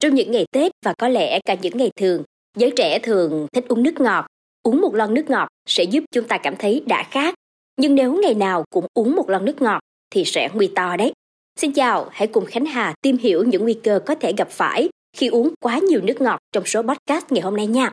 Trong những ngày Tết và có lẽ cả những ngày thường, giới trẻ thường thích uống nước ngọt. Uống một lon nước ngọt sẽ giúp chúng ta cảm thấy đã khát. Nhưng nếu ngày nào cũng uống một lon nước ngọt thì sẽ nguy to đấy. Xin chào, hãy cùng Khánh Hà tìm hiểu những nguy cơ có thể gặp phải khi uống quá nhiều nước ngọt trong số podcast ngày hôm nay nha.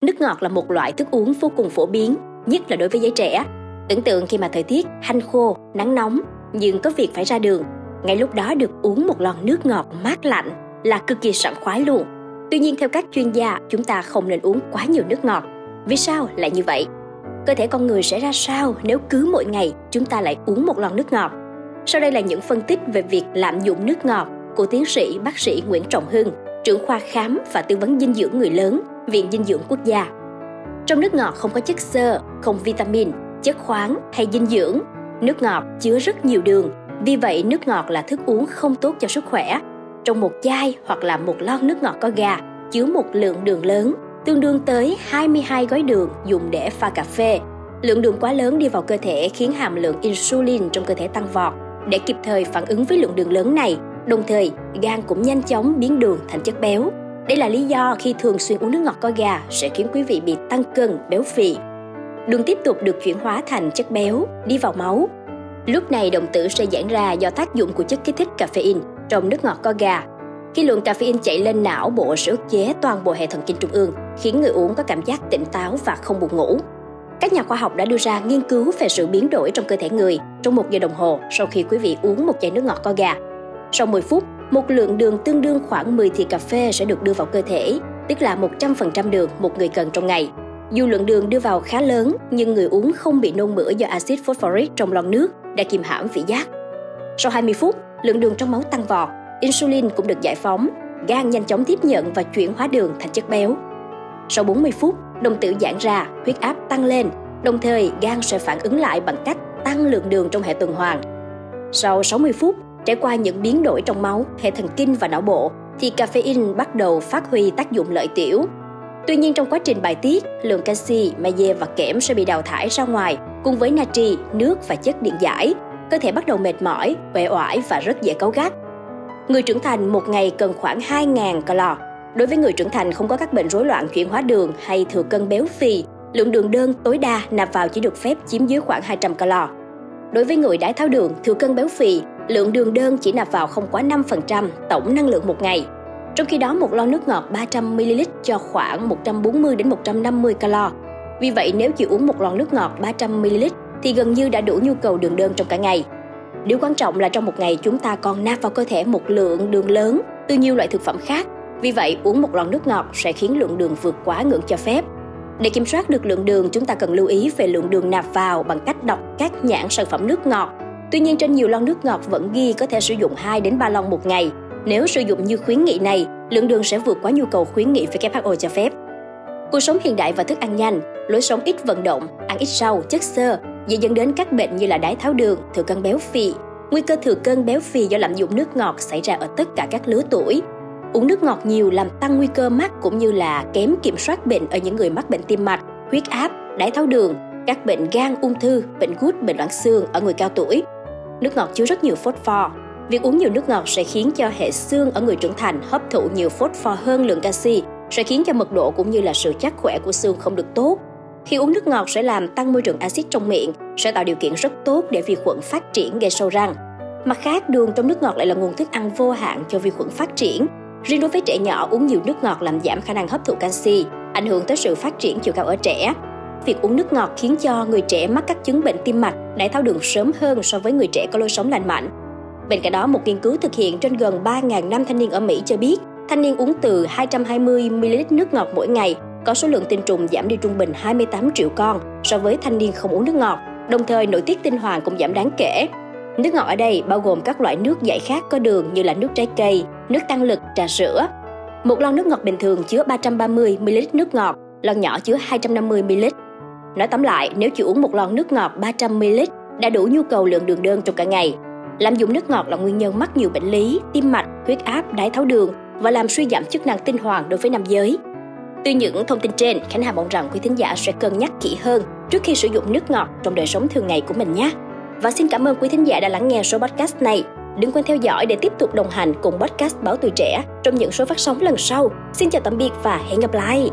Nước ngọt là một loại thức uống vô cùng phổ biến, nhất là đối với giới trẻ. Tưởng tượng khi mà thời tiết hanh khô, nắng nóng, nhưng có việc phải ra đường, ngay lúc đó được uống một lon nước ngọt mát lạnh là cực kỳ sảng khoái luôn. Tuy nhiên theo các chuyên gia, chúng ta không nên uống quá nhiều nước ngọt. Vì sao lại như vậy? Cơ thể con người sẽ ra sao nếu cứ mỗi ngày chúng ta lại uống một lon nước ngọt? Sau đây là những phân tích về việc lạm dụng nước ngọt của tiến sĩ bác sĩ Nguyễn Trọng Hưng, trưởng khoa khám và tư vấn dinh dưỡng người lớn, Viện Dinh dưỡng Quốc gia. Trong nước ngọt không có chất xơ, không vitamin, chất khoáng hay dinh dưỡng. Nước ngọt chứa rất nhiều đường, vì vậy nước ngọt là thức uống không tốt cho sức khỏe. Trong một chai hoặc là một lon nước ngọt có ga chứa một lượng đường lớn, tương đương tới 22 gói đường dùng để pha cà phê. Lượng đường quá lớn đi vào cơ thể khiến hàm lượng insulin trong cơ thể tăng vọt. Để kịp thời phản ứng với lượng đường lớn này, đồng thời gan cũng nhanh chóng biến đường thành chất béo. Đây là lý do khi thường xuyên uống nước ngọt có ga sẽ khiến quý vị bị tăng cân, béo phì. Đường tiếp tục được chuyển hóa thành chất béo, đi vào máu. Lúc này đồng tử sẽ giãn ra do tác dụng của chất kích thích caffeine trong nước ngọt có ga. Khi lượng caffeine chạy lên não bộ sẽ ức chế toàn bộ hệ thần kinh trung ương, khiến người uống có cảm giác tỉnh táo và không buồn ngủ. Các nhà khoa học đã đưa ra nghiên cứu về sự biến đổi trong cơ thể người trong một giờ đồng hồ sau khi quý vị uống một chai nước ngọt có ga. Sau 10 phút, một lượng đường tương đương khoảng 10 thìa cà phê sẽ được đưa vào cơ thể, tức là 100% đường một người cần trong ngày. Dù lượng đường đưa vào khá lớn, nhưng người uống không bị nôn mửa do axit phosphoric trong lon nước đã kiềm hãm vị giác. Sau 20 phút, lượng đường trong máu tăng vọt, insulin cũng được giải phóng, gan nhanh chóng tiếp nhận và chuyển hóa đường thành chất béo. Sau 40 phút, đồng tử giãn ra, huyết áp tăng lên, đồng thời gan sẽ phản ứng lại bằng cách tăng lượng đường trong hệ tuần hoàn. Sau 60 phút, trải qua những biến đổi trong máu, hệ thần kinh và não bộ, thì caffeine bắt đầu phát huy tác dụng lợi tiểu. Tuy nhiên trong quá trình bài tiết, lượng canxi, magie và kẽm sẽ bị đào thải ra ngoài cùng với natri, nước và chất điện giải. Cơ thể bắt đầu mệt mỏi, uể oải và rất dễ cáu gắt. Người trưởng thành một ngày cần khoảng 2.000 calo. Đối với người trưởng thành không có các bệnh rối loạn chuyển hóa đường hay thừa cân béo phì, lượng đường đơn tối đa nạp vào chỉ được phép chiếm dưới khoảng 200 calo. Đối với người đái tháo đường, thừa cân béo phì, lượng đường đơn chỉ nạp vào không quá 5% tổng năng lượng một ngày. Trong khi đó một lon nước ngọt 300ml cho khoảng 140 đến 150 calo. Vì vậy nếu chỉ uống một lon nước ngọt 300ml thì gần như đã đủ nhu cầu đường đơn trong cả ngày. Điều quan trọng là trong một ngày chúng ta còn nạp vào cơ thể một lượng đường lớn từ nhiều loại thực phẩm khác. Vì vậy uống một lon nước ngọt sẽ khiến lượng đường vượt quá ngưỡng cho phép. Để kiểm soát được lượng đường, chúng ta cần lưu ý về lượng đường nạp vào bằng cách đọc các nhãn sản phẩm nước ngọt. Tuy nhiên trên nhiều lon nước ngọt vẫn ghi có thể sử dụng 2 đến 3 lon một ngày. Nếu sử dụng như khuyến nghị này, lượng đường sẽ vượt quá nhu cầu khuyến nghị WHO cho phép. Cuộc sống hiện đại và thức ăn nhanh, lối sống ít vận động, ăn ít rau, chất xơ dễ dẫn đến các bệnh như là đái tháo đường, thừa cân béo phì. Nguy cơ thừa cân béo phì do lạm dụng nước ngọt xảy ra ở tất cả các lứa tuổi. Uống nước ngọt nhiều làm tăng nguy cơ mắc cũng như là kém kiểm soát bệnh ở những người mắc bệnh tim mạch, huyết áp, đái tháo đường, các bệnh gan, ung thư, bệnh gút, bệnh loãng xương ở người cao tuổi. Nước ngọt chứa rất nhiều phosphor. Việc uống nhiều nước ngọt sẽ khiến cho hệ xương ở người trưởng thành hấp thụ nhiều phosphor hơn lượng canxi, sẽ khiến cho mật độ cũng như là sự chắc khỏe của xương không được tốt. Khi uống nước ngọt sẽ làm tăng môi trường axit trong miệng, sẽ tạo điều kiện rất tốt để vi khuẩn phát triển gây sâu răng. Mặt khác, đường trong nước ngọt lại là nguồn thức ăn vô hạn cho vi khuẩn phát triển. Riêng đối với trẻ nhỏ, uống nhiều nước ngọt làm giảm khả năng hấp thụ canxi, ảnh hưởng tới sự phát triển chiều cao ở trẻ. Việc uống nước ngọt khiến cho người trẻ mắc các chứng bệnh tim mạch, đái tháo đường sớm hơn so với người trẻ có lối sống lành mạnh. Bên cạnh đó, một nghiên cứu thực hiện trên gần 3.000 năm thanh niên ở Mỹ cho biết, thanh niên uống từ 220ml nước ngọt mỗi ngày có số lượng tinh trùng giảm đi trung bình 28 triệu con so với thanh niên không uống nước ngọt, đồng thời nội tiết tinh hoàng cũng giảm đáng kể. Nước ngọt ở đây bao gồm các loại nước giải khát có đường như là nước trái cây, nước tăng lực, trà sữa. Một lon nước ngọt bình thường chứa 330ml nước ngọt, lon nhỏ chứa 250ml. Nói tóm lại, nếu chỉ uống một lon nước ngọt 300ml đã đủ nhu cầu lượng đường đơn trong cả ngày. Lạm dụng nước ngọt là nguyên nhân mắc nhiều bệnh lý, tim mạch, huyết áp, đái tháo đường và làm suy giảm chức năng tinh hoàn đối với nam giới. Từ những thông tin trên, Khánh Hà mong rằng quý thính giả sẽ cân nhắc kỹ hơn trước khi sử dụng nước ngọt trong đời sống thường ngày của mình nhé. Và xin cảm ơn quý thính giả đã lắng nghe số podcast này. Đừng quên theo dõi để tiếp tục đồng hành cùng podcast Báo Tuổi Trẻ trong những số phát sóng lần sau. Xin chào tạm biệt và hẹn gặp lại!